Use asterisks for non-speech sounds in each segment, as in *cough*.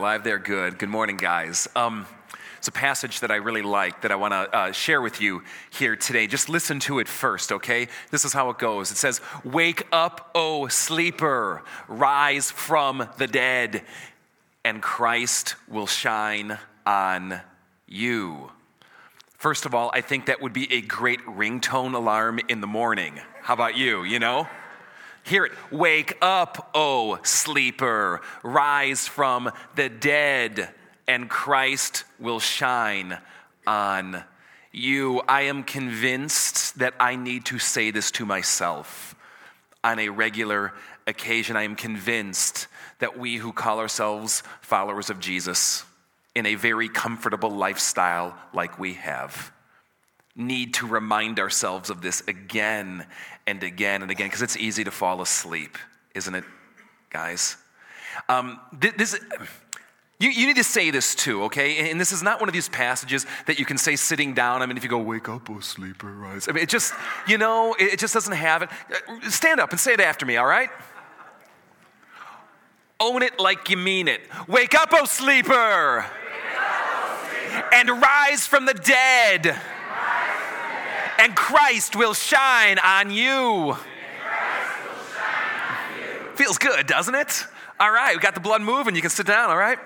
Live there? Good. Good morning, guys. Um, it's a passage that I really like that I want to uh, share with you here today. Just listen to it first, okay? This is how it goes. It says, Wake up, O sleeper, rise from the dead, and Christ will shine on you. First of all, I think that would be a great ringtone alarm in the morning. How about you? You know? Hear it. Wake up, O sleeper. Rise from the dead, and Christ will shine on you. I am convinced that I need to say this to myself on a regular occasion. I am convinced that we who call ourselves followers of Jesus in a very comfortable lifestyle like we have need to remind ourselves of this again and again and again because it's easy to fall asleep, isn't it, guys? Um, this, you, you, need to say this too, okay? And this is not one of these passages that you can say sitting down. I mean, if you go, wake up, oh sleeper, rise. I mean, it just, you know, it, just doesn't have it. Uh, stand up and say it after me, all right? Own it like you mean it. Wake up, oh sleeper! Up, oh sleeper. And rise from the dead and Christ will shine on you. Feels good, doesn't it? All right, we got the blood moving. You can sit down, all right?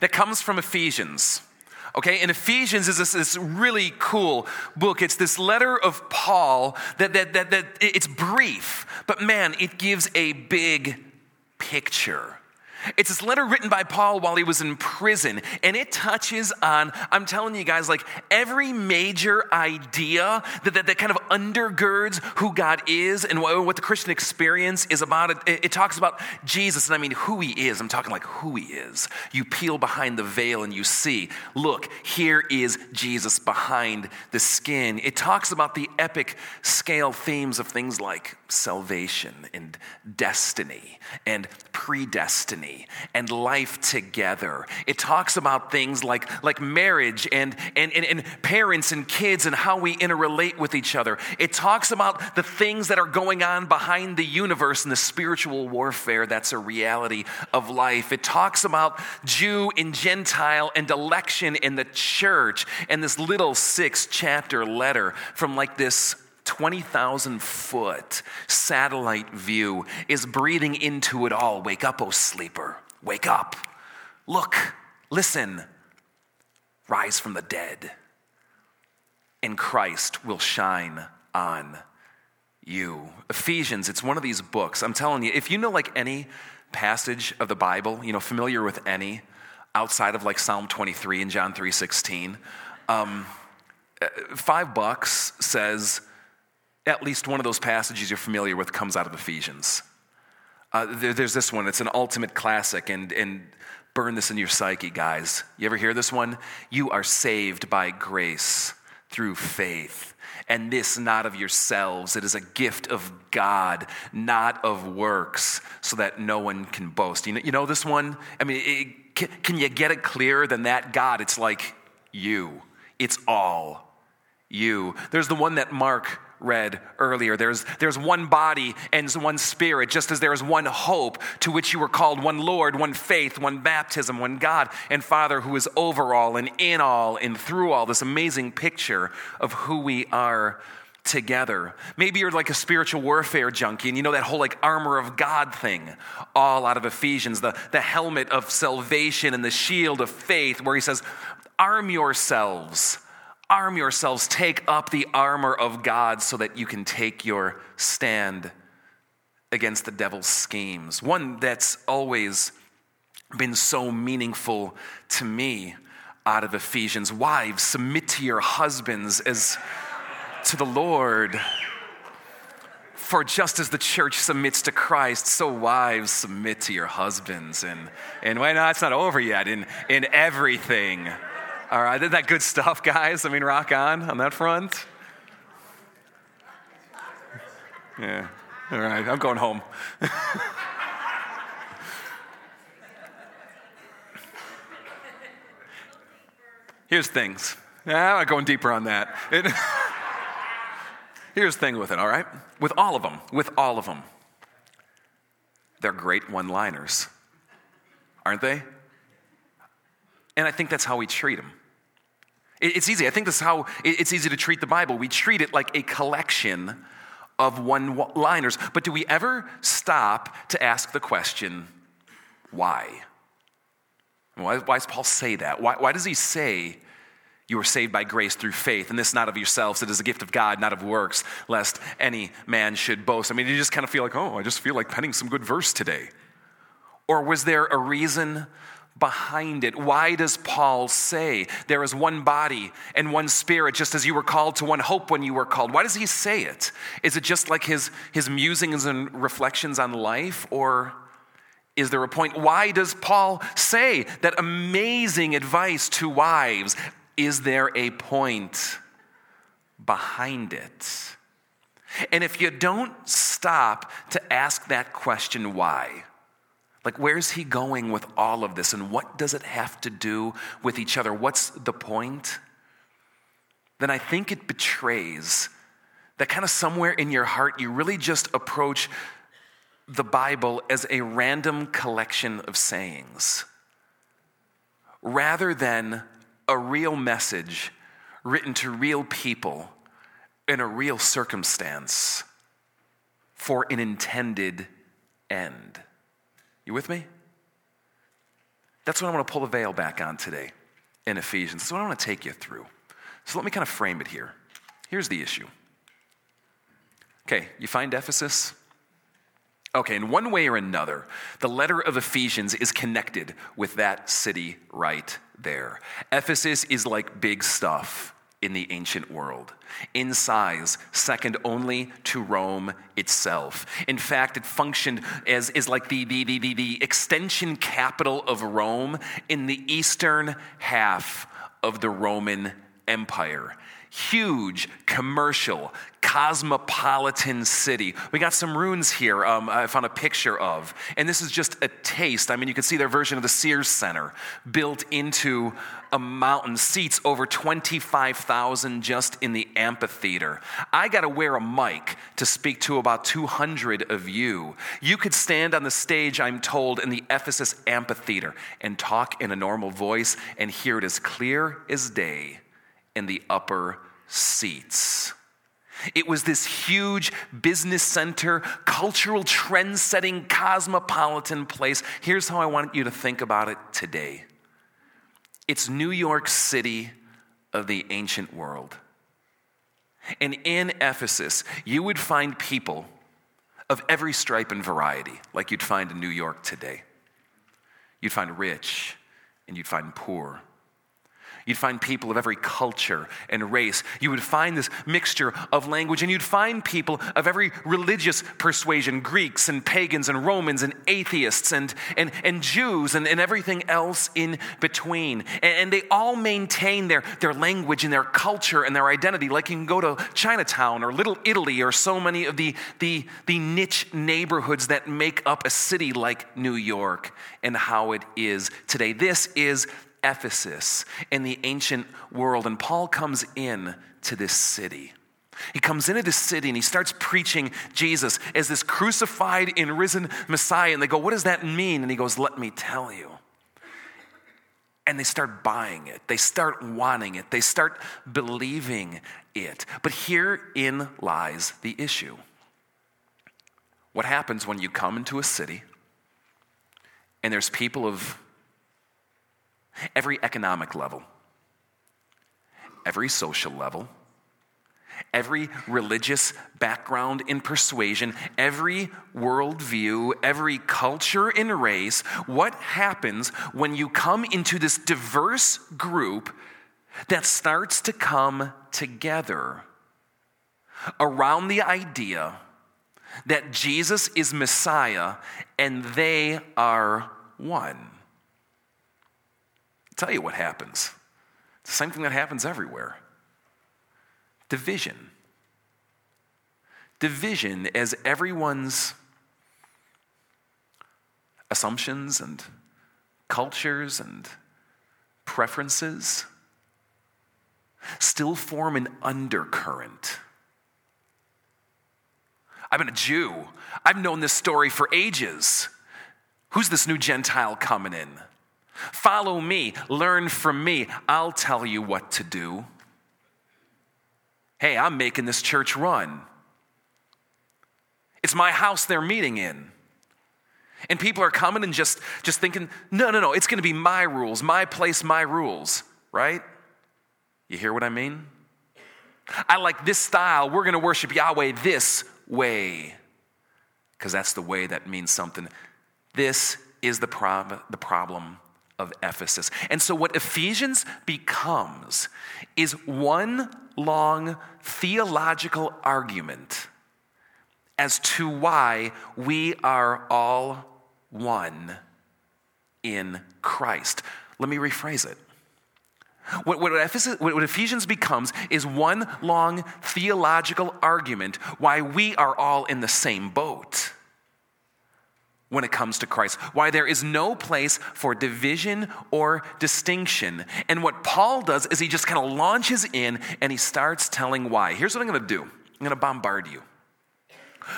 That comes from Ephesians. Okay, and Ephesians is this, this, really cool book. It's this letter of Paul that, that, that, that it's brief, but man, it gives a big picture. It's this letter written by Paul while he was in prison, and it touches on, I'm telling you guys, like every major idea that, that, that kind of undergirds who God is and what, what the Christian experience is about. It, it, it talks about Jesus, and I mean who he is. I'm talking like who he is. You peel behind the veil and you see, look, here is Jesus behind the skin. It talks about the epic scale themes of things like salvation and destiny and predestiny and life together. It talks about things like, like marriage and, and, and, and parents and kids and how we interrelate with each other. It talks about the things that are going on behind the universe and the spiritual warfare that's a reality of life. It talks about Jew and Gentile and election in the church and this little six chapter letter from like this 20,000 foot satellite view is breathing into it all. Wake up, O oh sleeper. Wake up. Look, listen. Rise from the dead. And Christ will shine on you. Ephesians, it's one of these books. I'm telling you, if you know like any passage of the Bible, you know, familiar with any outside of like Psalm 23 and John 3:16, um, uh, five bucks says at least one of those passages you're familiar with comes out of Ephesians. Uh, there, there's this one, it's an ultimate classic, and, and burn this in your psyche, guys. You ever hear this one? You are saved by grace through faith. And this not of yourselves. It is a gift of God, not of works, so that no one can boast. You know, you know this one? I mean, it, can, can you get it clearer than that? God, it's like you. It's all you. There's the one that Mark read earlier. There's, there's one body and one spirit, just as there is one hope to which you were called, one Lord, one faith, one baptism, one God and Father who is over all and in all and through all. This amazing picture of who we are together. Maybe you're like a spiritual warfare junkie and you know that whole like armor of God thing, all out of Ephesians, the, the helmet of salvation and the shield of faith, where he says, Arm yourselves arm yourselves, take up the armor of God so that you can take your stand against the devil's schemes. One that's always been so meaningful to me out of Ephesians. Wives, submit to your husbands as to the Lord. For just as the church submits to Christ, so wives submit to your husbands. And, and why not? It's not over yet in, in everything. All right, isn't that good stuff, guys? I mean, rock on on that front. Yeah, all right, I'm going home. *laughs* Here's things. I'm not going deeper on that. It, *laughs* here's the thing with it, all right? With all of them, with all of them, they're great one liners. aren't they? And I think that's how we treat them. It's easy. I think this is how it's easy to treat the Bible. We treat it like a collection of one liners. But do we ever stop to ask the question, why? Why, why does Paul say that? Why, why does he say, you are saved by grace through faith, and this not of yourselves, it is a gift of God, not of works, lest any man should boast? I mean, you just kind of feel like, oh, I just feel like penning some good verse today. Or was there a reason behind it. Why does Paul say there is one body and one spirit, just as you were called to one hope when you were called? Why does he say it? Is it just like his, his musings and reflections on life, or is there a point? Why does Paul say that amazing advice to wives? Is there a point behind it? And if you don't stop to ask that question, why? Like, where's he going with all of this? And what does it have to do with each other? What's the point? Then I think it betrays that kind of somewhere in your heart, you really just approach the Bible as a random collection of sayings rather than a real message written to real people in a real circumstance for an intended end. You with me? That's what I want to pull the veil back on today in Ephesians. That's what I want to take you through. So let me kind of frame it here. Here's the issue. Okay, you find Ephesus? Okay, in one way or another, the letter of Ephesians is connected with that city right there. Ephesus is like big stuff in the ancient world, in size, second only to Rome itself. In fact, it functioned as, as like the, the, the, the, the extension capital of Rome in the eastern half of the Roman Empire huge commercial cosmopolitan city. We got some ruins here um, I found a picture of. And this is just a taste. I mean, you can see their version of the Sears Center built into a mountain, seats over 25,000 just in the amphitheater. I got to wear a mic to speak to about 200 of you. You could stand on the stage, I'm told, in the Ephesus amphitheater and talk in a normal voice and hear it as clear as day in the upper seats. It was this huge business center, cultural trend setting, cosmopolitan place. Here's how I want you to think about it today it's New York City of the ancient world. And in Ephesus, you would find people of every stripe and variety, like you'd find in New York today. You'd find rich and you'd find poor. You'd find people of every culture and race. You would find this mixture of language, and you'd find people of every religious persuasion Greeks and pagans and Romans and atheists and, and, and Jews and, and everything else in between. And, and they all maintain their, their language and their culture and their identity. Like you can go to Chinatown or Little Italy or so many of the, the, the niche neighborhoods that make up a city like New York and how it is today. This is Ephesus in the ancient world. And Paul comes in to this city. He comes into this city and he starts preaching Jesus as this crucified and risen Messiah. And they go, What does that mean? And he goes, Let me tell you. And they start buying it. They start wanting it. They start believing it. But herein lies the issue. What happens when you come into a city and there's people of every economic level, every social level, every religious background in persuasion, every worldview, every culture and race. What happens when you come into this diverse group that starts to come together around the idea that Jesus is Messiah and they are one? Tell you what happens. It's the same thing that happens everywhere division. Division as everyone's assumptions and cultures and preferences still form an undercurrent. I've been a Jew. I've known this story for ages. Who's this new Gentile coming in? Follow me, learn from me. I'll tell you what to do. Hey, I'm making this church run. It's my house they're meeting in. And people are coming and just, just thinking, no, no, no, it's going to be my rules, my place, my rules, right? You hear what I mean? I like this style. We're going to worship Yahweh this way because that's the way that means something. This is the, prob- the problem of Ephesus. And so, what Ephesians becomes is one long theological argument as to why we are all one in Christ. Let me rephrase it. What, what, Ephesus, what, Ephesians becomes is one long theological argument why we are all in the same boat when it comes to Christ, why there is no place for division or distinction. And what Paul does is he just kind of launches in and he starts telling why. Here's what I'm going to do I'm going to bombard you.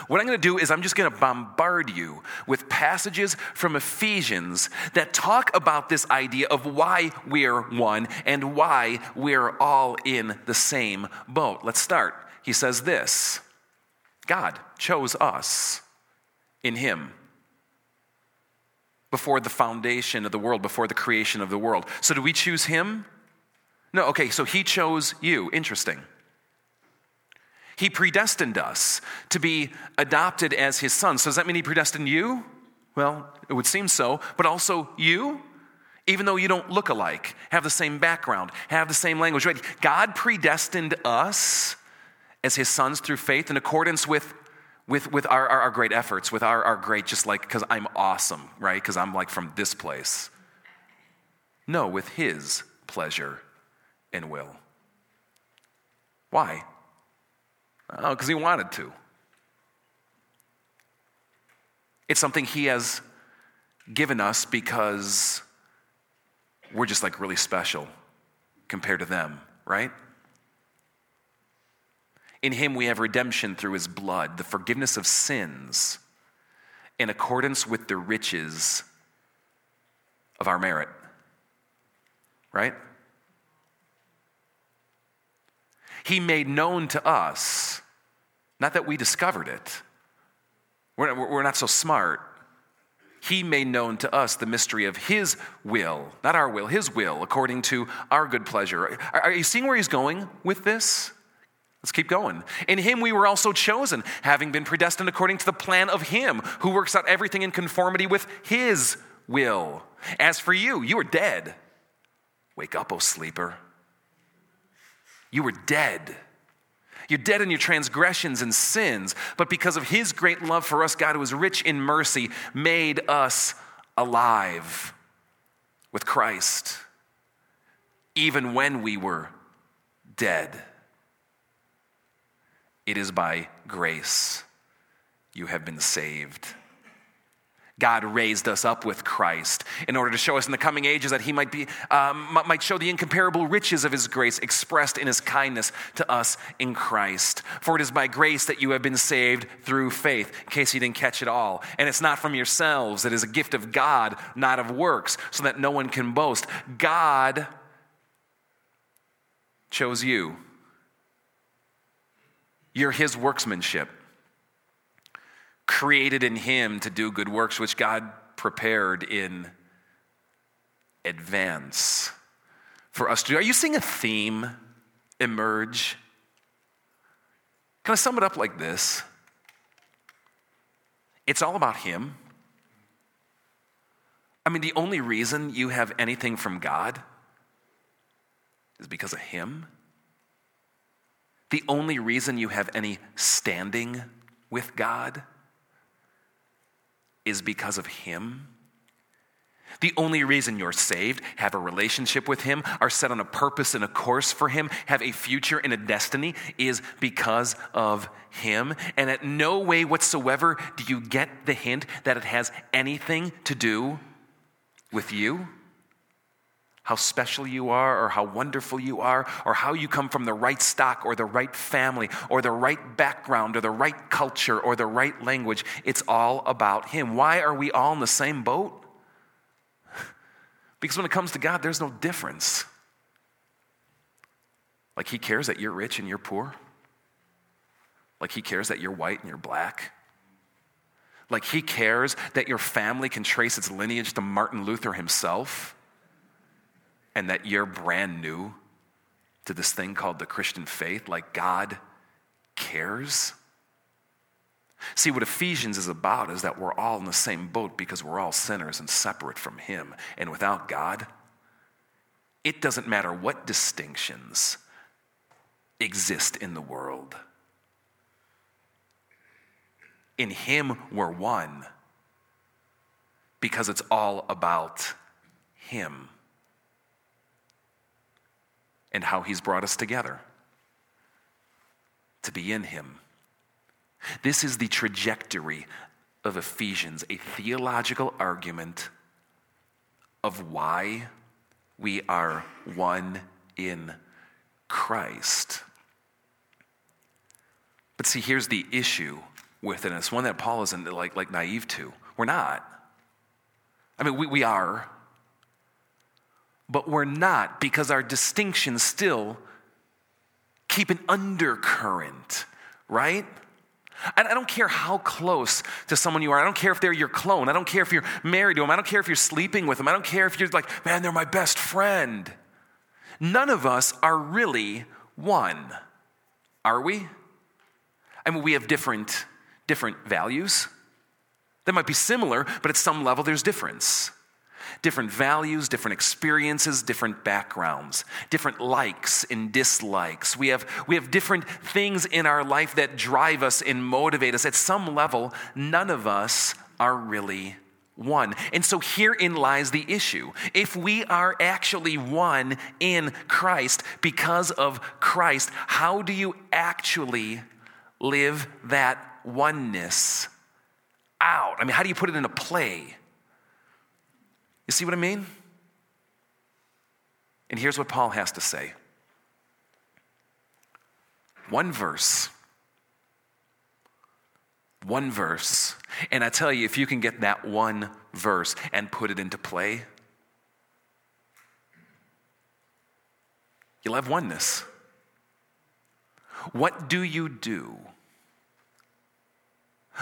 What I'm going to do is I'm just going to bombard you with passages from Ephesians that talk about this idea of why we're one and why we're all in the same boat. Let's start. He says this God chose us in Him before the foundation of the world, before the creation of the world. So, do we choose Him? No, okay, so He chose you. Interesting. He predestined us to be adopted as his sons. So does that mean he predestined you? Well, it would seem so, but also you? Even though you don't look alike, have the same background, have the same language, right? God predestined us as his sons through faith in accordance with, with, with our, our, our great efforts, with our, our great, just like, because I'm awesome, right? Because I'm like from this place. No, with his pleasure and will. Why? Oh, because he wanted to. It's something he has given us because we're just like really special compared to them, right? In him we have redemption through his blood, the forgiveness of sins in accordance with the riches of our merit, right? He made known to us, not that we discovered it, we're, we're not so smart. He made known to us the mystery of His will, not our will, His will, according to our good pleasure. Are, are you seeing where He's going with this? Let's keep going. In him we were also chosen, having been predestined according to the plan of him who works out everything in conformity with his will. As for you, you are dead. Wake up, O sleeper. You were dead. You're dead in your transgressions and sins, but because of his great love for us, God, who is rich in mercy, made us alive with Christ, even when we were dead. It is by grace you have been saved. God raised us up with Christ in order to show us in the coming ages that He might, be, um, might show the incomparable riches of His grace expressed in His kindness to us in Christ. For it is by grace that you have been saved through faith, in case you didn't catch it all. And it's not from yourselves, it is a gift of God, not of works, so that no one can boast. God chose you, you're His workmanship created in him to do good works which God prepared in advance for us to do. Are you seeing a theme emerge? Can I sum it up like this? It's all about him. I mean, the only reason you have anything from God is because of him. The only reason you have any standing with God is because of Him. The only reason you're saved, have a relationship with Him, are set on a purpose and a course for Him, have a future and a destiny, is because of Him. And at no way whatsoever do you get the hint that it has anything to do with you. How special you are, or how wonderful you are, or how you come from the right stock, or the right family, or the right background, or the right culture, or the right language. It's all about Him. Why are we all in the same boat? *laughs* Because when it comes to God, there's no difference. Like He cares that you're rich and you're poor. Like He cares that you're white and you're black. Like He cares that your family can trace its lineage to Martin Luther himself and that you're brand new to this thing called the Christian faith. Like God cares. See, what Ephesians is about is that we're all in the same boat because we're all sinners and separate from Him. And without God, it doesn't matter what distinctions exist in the world. In Him, we're one because it's all about Him and how He's brought us together to be in Him. This is the trajectory of Ephesians, a theological argument of why we are one in Christ. But see, here's the issue with it, and it's one that Paul isn't like, like naive to. We're not. I mean, we, we are, but we're not because our distinctions still keep an undercurrent, right? I don't care how close to someone you are. I don't care if they're your clone. I don't care if you're married to them. I don't care if you're sleeping with them. I don't care if you're like, man, they're my best friend. None of us are really one, are we? I mean, we have different, different values. They might be similar, but at some level there's difference different values, different experiences, different backgrounds, different likes and dislikes. We have, we have different things in our life that drive us and motivate us. At some level, none of us are really one. And so herein lies the issue. If we are actually one in Christ because of Christ, how do you actually live that oneness out? I mean, how do you put it in a play? You see what I mean? And here's what Paul has to say one verse. One verse. And I tell you, if you can get that one verse and put it into play, you'll have oneness. What do you do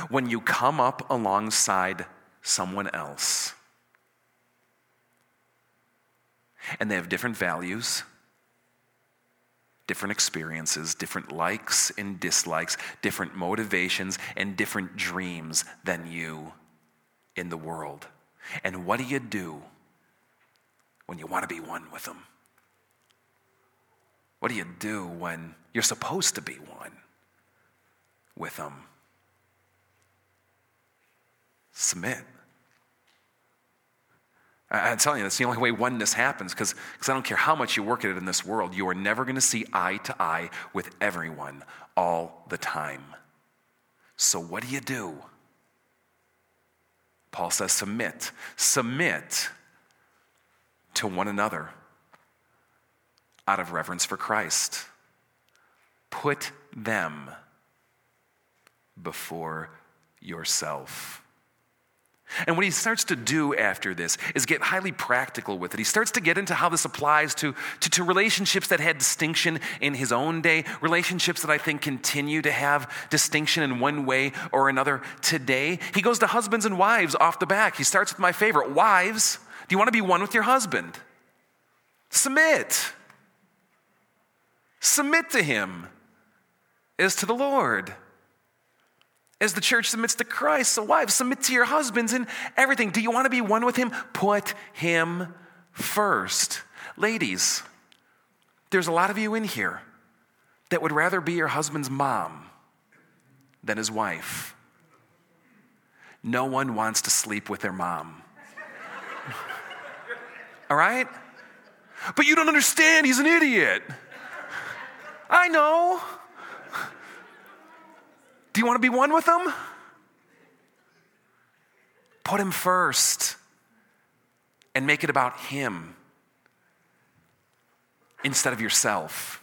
when you come up alongside someone else? And they have different values, different experiences, different likes and dislikes, different motivations, and different dreams than you in the world. And what do you do when you want to be one with them? What do you do when you're supposed to be one with them? Submit. I'm telling you, that's the only way oneness happens because I don't care how much you work at it in this world, you are never going to see eye to eye with everyone all the time. So, what do you do? Paul says, submit. Submit to one another out of reverence for Christ. Put them before yourself. And what he starts to do after this is get highly practical with it. He starts to get into how this applies to, to, to, relationships that had distinction in his own day, relationships that I think continue to have distinction in one way or another today. He goes to husbands and wives off the back. He starts with my favorite wives. Do you want to be one with your husband? Submit. Submit to him as to the Lord as the church submits to Christ. So, wives, submit to your husbands in everything. Do you want to be one with him? Put him first. Ladies, there's a lot of you in here that would rather be your husband's mom than his wife. No one wants to sleep with their mom. *laughs* All right? But you don't understand, he's an idiot. I know. Do you want to be one with him? Put him first and make it about him instead of yourself.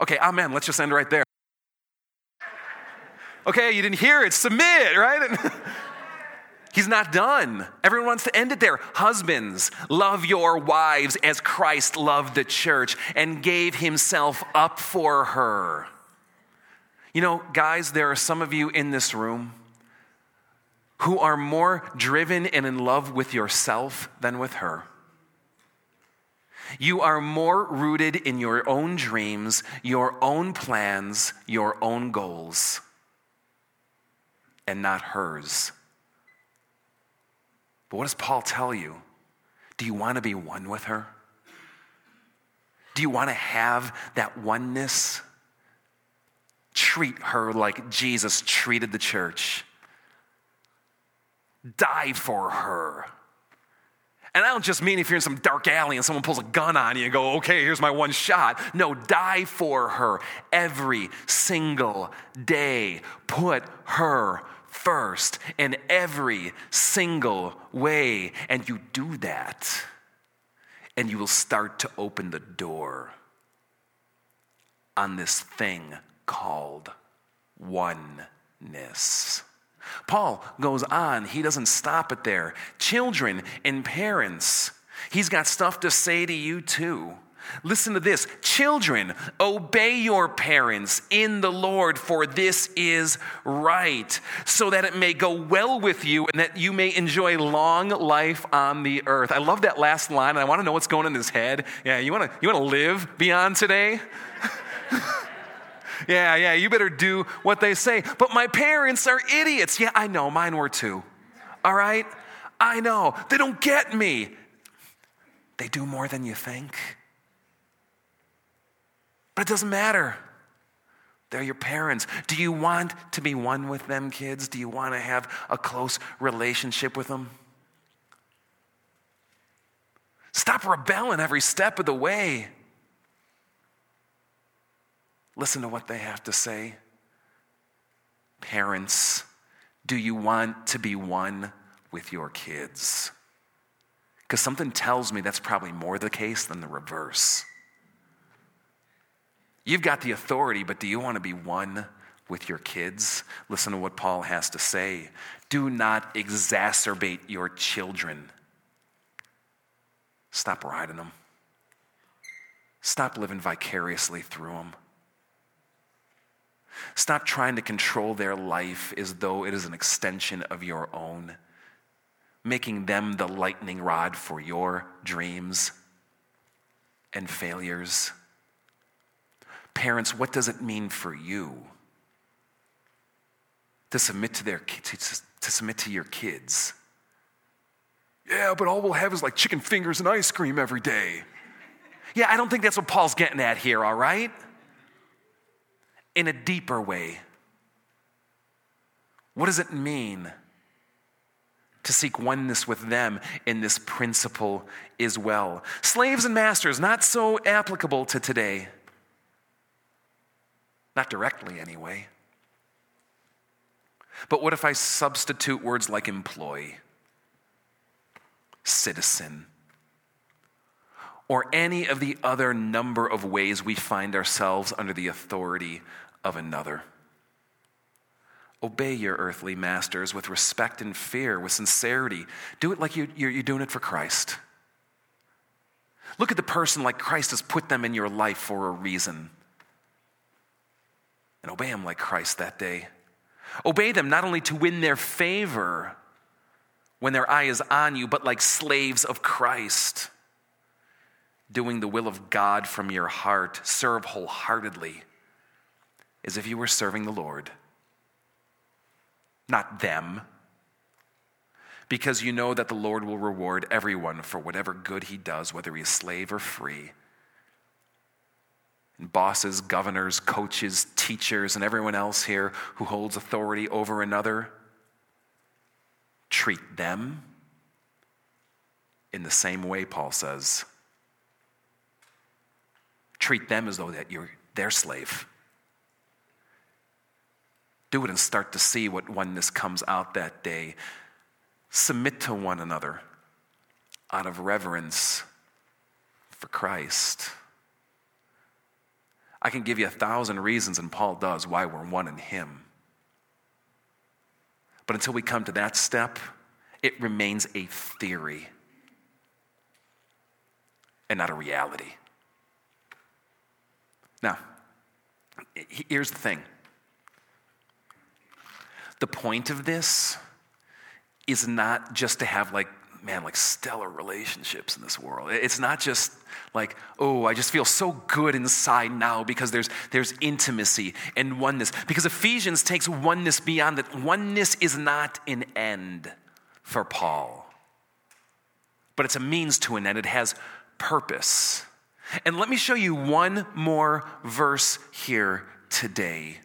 Okay, ah, amen. Let's just end right there. Okay, you didn't hear it. Submit, right? *laughs* He's not done. Everyone wants to end it there. Husbands, love your wives as Christ loved the church and gave himself up for her. You know, guys, there are some of you in this room who are more driven and in love with yourself than with her. You are more rooted in your own dreams, your own plans, your own goals, and not hers. But what does Paul tell you? Do you want to be one with her? Do you want to have that oneness? Treat her like Jesus treated the church die for her. And I don't just mean if you're in some dark alley and someone pulls a gun on you and go, okay, here's my one shot. No, die for her every single day. Put her first in every single way. And you do that, and you will start to open the door on this thing called oneness. Paul goes on, he doesn't stop it there. Children and parents, he's got stuff to say to you too. Listen to this. Children, obey your parents in the Lord, for this is right, so that it may go well with you and that you may enjoy long life on the earth. I love that last line, and I want to know what's going in his head. Yeah, you want to you want to live beyond today? *laughs* Yeah, yeah, you better do what they say. But my parents are idiots. Yeah, I know, mine were too. All right? I know. They don't get me. They do more than you think. But it doesn't matter. They're your parents. Do you want to be one with them, kids? Do you want to have a close relationship with them? Stop rebelling every step of the way. Listen to what they have to say. Parents, do you want to be one with your kids? Because something tells me that's probably more the case than the reverse. You've got the authority, but do you want to be one with your kids? Listen to what Paul has to say. Do not exacerbate your children. Stop riding them. Stop living vicariously through them. Stop trying to control their life as though it is an extension of your own, making them the lightning rod for your dreams and failures. Parents, what does it mean for you to submit to, their, to, to submit to your kids? Yeah, but all we'll have is like chicken fingers and ice cream every day. Yeah, I don't think that's what Paul's getting at here, all right? In a deeper way. What does it mean to seek oneness with them in this principle as well? Slaves and masters, not so applicable to today. Not directly, anyway. But what if I substitute words like employee, citizen, or any of the other number of ways we find ourselves under the authority of another. Obey your earthly masters with respect and fear, with sincerity. Do it like you, you're, doing it for Christ. Look at the person like Christ has put them in your life for a reason. And obey them like Christ that day. Obey them not only to win their favor when their eye is on you, but like slaves of Christ, doing the will of God from your heart. Serve wholeheartedly as if you were serving the Lord, not them, because you know that the Lord will reward everyone for whatever good he does, whether he is slave or free. And bosses, governors, coaches, teachers, and everyone else here who holds authority over another, treat them in the same way, Paul says. Treat them as though that you're their slave do it and start to see what oneness comes out that day. Submit to one another out of reverence for Christ. I can give you a thousand reasons, and Paul does, why we're one in Him. But until we come to that step, it remains a theory and not a reality. Now, here's the thing the point of this is not just to have like man, like stellar relationships in this world. It's not just like, oh, I just feel so good inside now because there's, there's intimacy and oneness. Because Ephesians takes oneness beyond that. Oneness is not an end for Paul, but it's a means to an end. It has purpose. And let me show you one more verse here today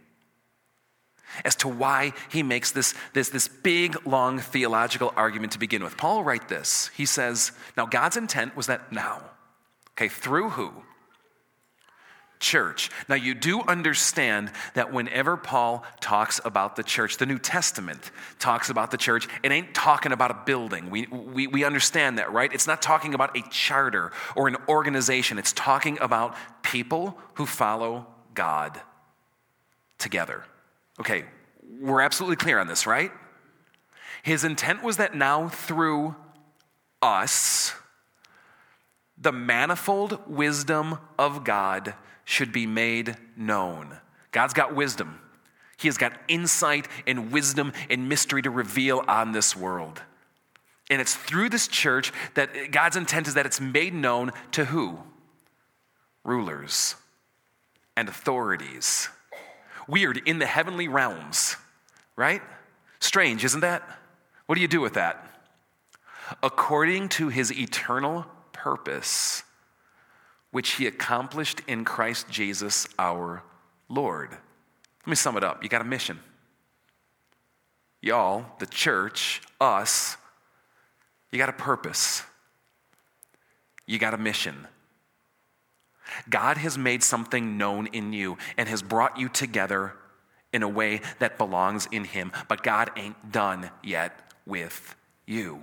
as to why he makes this, this, this big, long theological argument to begin with. Paul will write this. He says, Now God's intent was that now, okay, through who? Church. Now, you do understand that whenever Paul talks about the church, the New Testament talks about the church, it ain't talking about a building. We, we, we understand that, right? It's not talking about a charter or an organization. It's talking about people who follow God together. Okay, we're absolutely clear on this, right? His intent was that now through us, the manifold wisdom of God should be made known. God's got wisdom. He has got insight and wisdom and mystery to reveal on this world. And it's through this church that God's intent is that it's made known to who? Rulers and authorities weird in the heavenly realms, right? Strange, isn't that? What do you do with that? According to his eternal purpose, which he accomplished in Christ Jesus our Lord. Let me sum it up. You got a mission. Y'all, the church, us, you got a purpose. You got a mission. God has made something known in you and has brought you together in a way that belongs in Him. But God ain't done yet with you.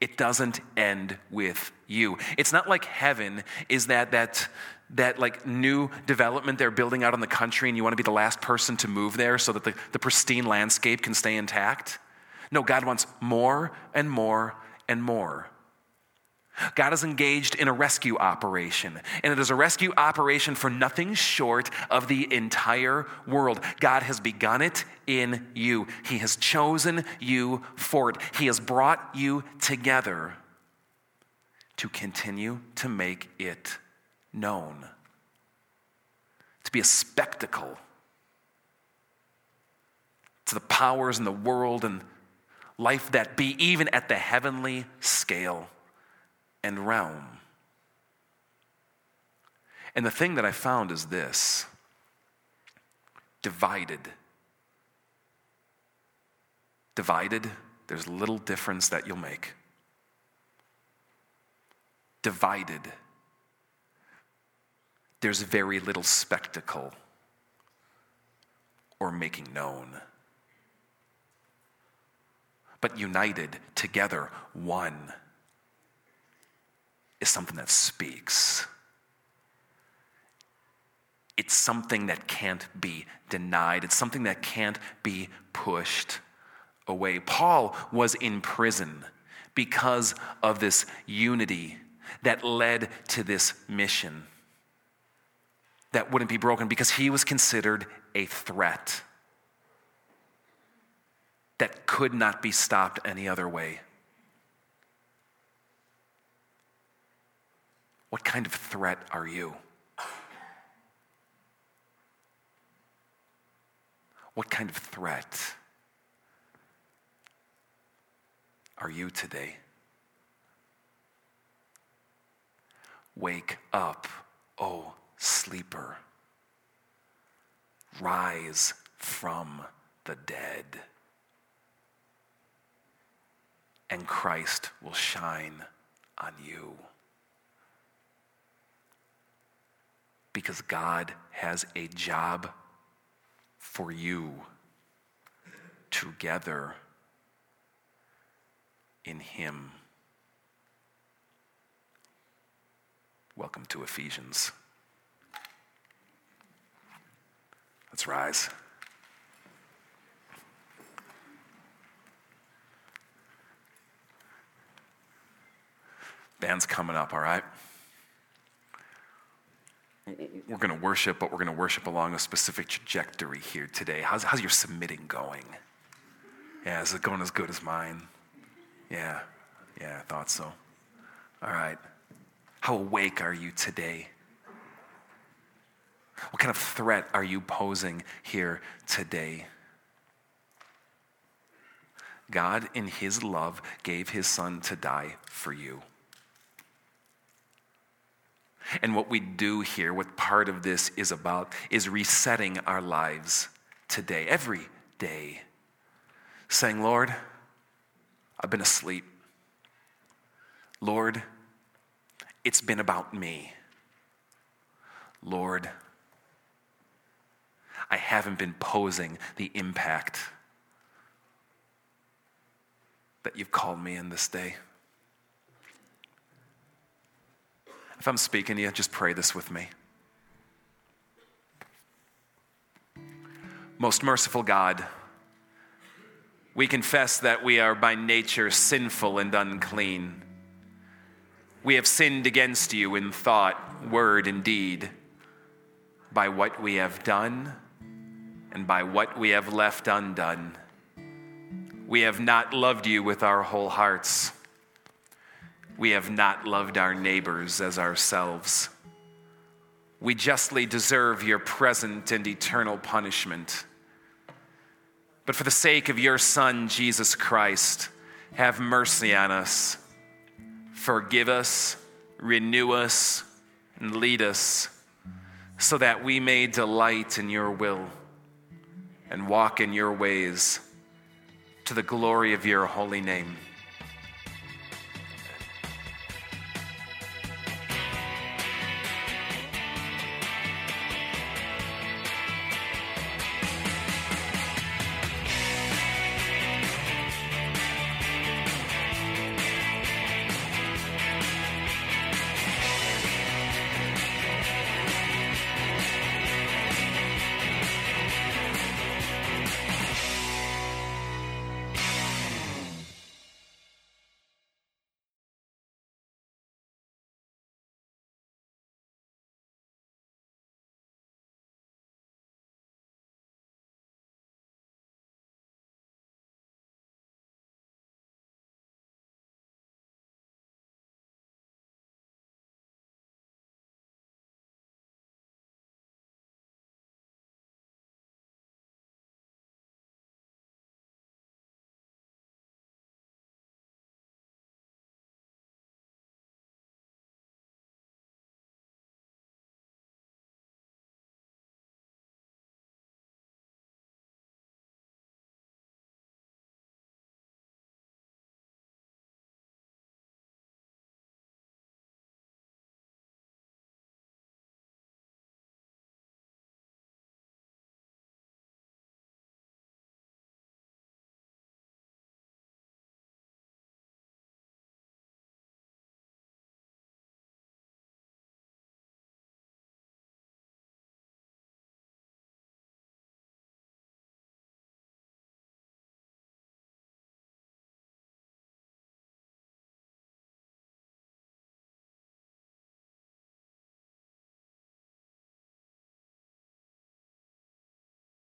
It doesn't end with you. It's not like heaven is that that that like new development they're building out in the country and you want to be the last person to move there so that the, the pristine landscape can stay intact. No, God wants more and more and more. God is engaged in a rescue operation, and it is a rescue operation for nothing short of the entire world. God has begun it in you, He has chosen you for it, He has brought you together to continue to make it known, to be a spectacle to the powers in the world and life that be, even at the heavenly scale and realm. And the thing that I found is this divided. Divided, there's little difference that you'll make. Divided, there's very little spectacle or making known. But united together, one is something that speaks. It's something that can't be denied. It's something that can't be pushed away. Paul was in prison because of this unity that led to this mission that wouldn't be broken because he was considered a threat that could not be stopped any other way. What kind of threat are you? What kind of threat are you today? Wake up, oh sleeper. Rise from the dead, and Christ will shine on you. Because God has a job for you together in Him. Welcome to Ephesians. Let's rise. Band's coming up, all right? We're going to worship, but we're going to worship along a specific trajectory here today. How's, how's your submitting going? Yeah, is it going as good as mine? Yeah, yeah, I thought so. All right. How awake are you today? What kind of threat are you posing here today? God, in His love, gave His Son to die for you. And what we do here, what part of this is about, is resetting our lives today, every day. Saying, Lord, I've been asleep. Lord, it's been about me. Lord, I haven't been posing the impact that you've called me in this day. If I'm speaking to you, just pray this with me. Most merciful God, we confess that we are by nature sinful and unclean. We have sinned against you in thought, word, and deed, by what we have done and by what we have left undone. We have not loved you with our whole hearts we have not loved our neighbors as ourselves. We justly deserve your present and eternal punishment. But for the sake of your Son, Jesus Christ, have mercy on us. Forgive us, renew us, and lead us, so that we may delight in your will and walk in your ways to the glory of your holy name.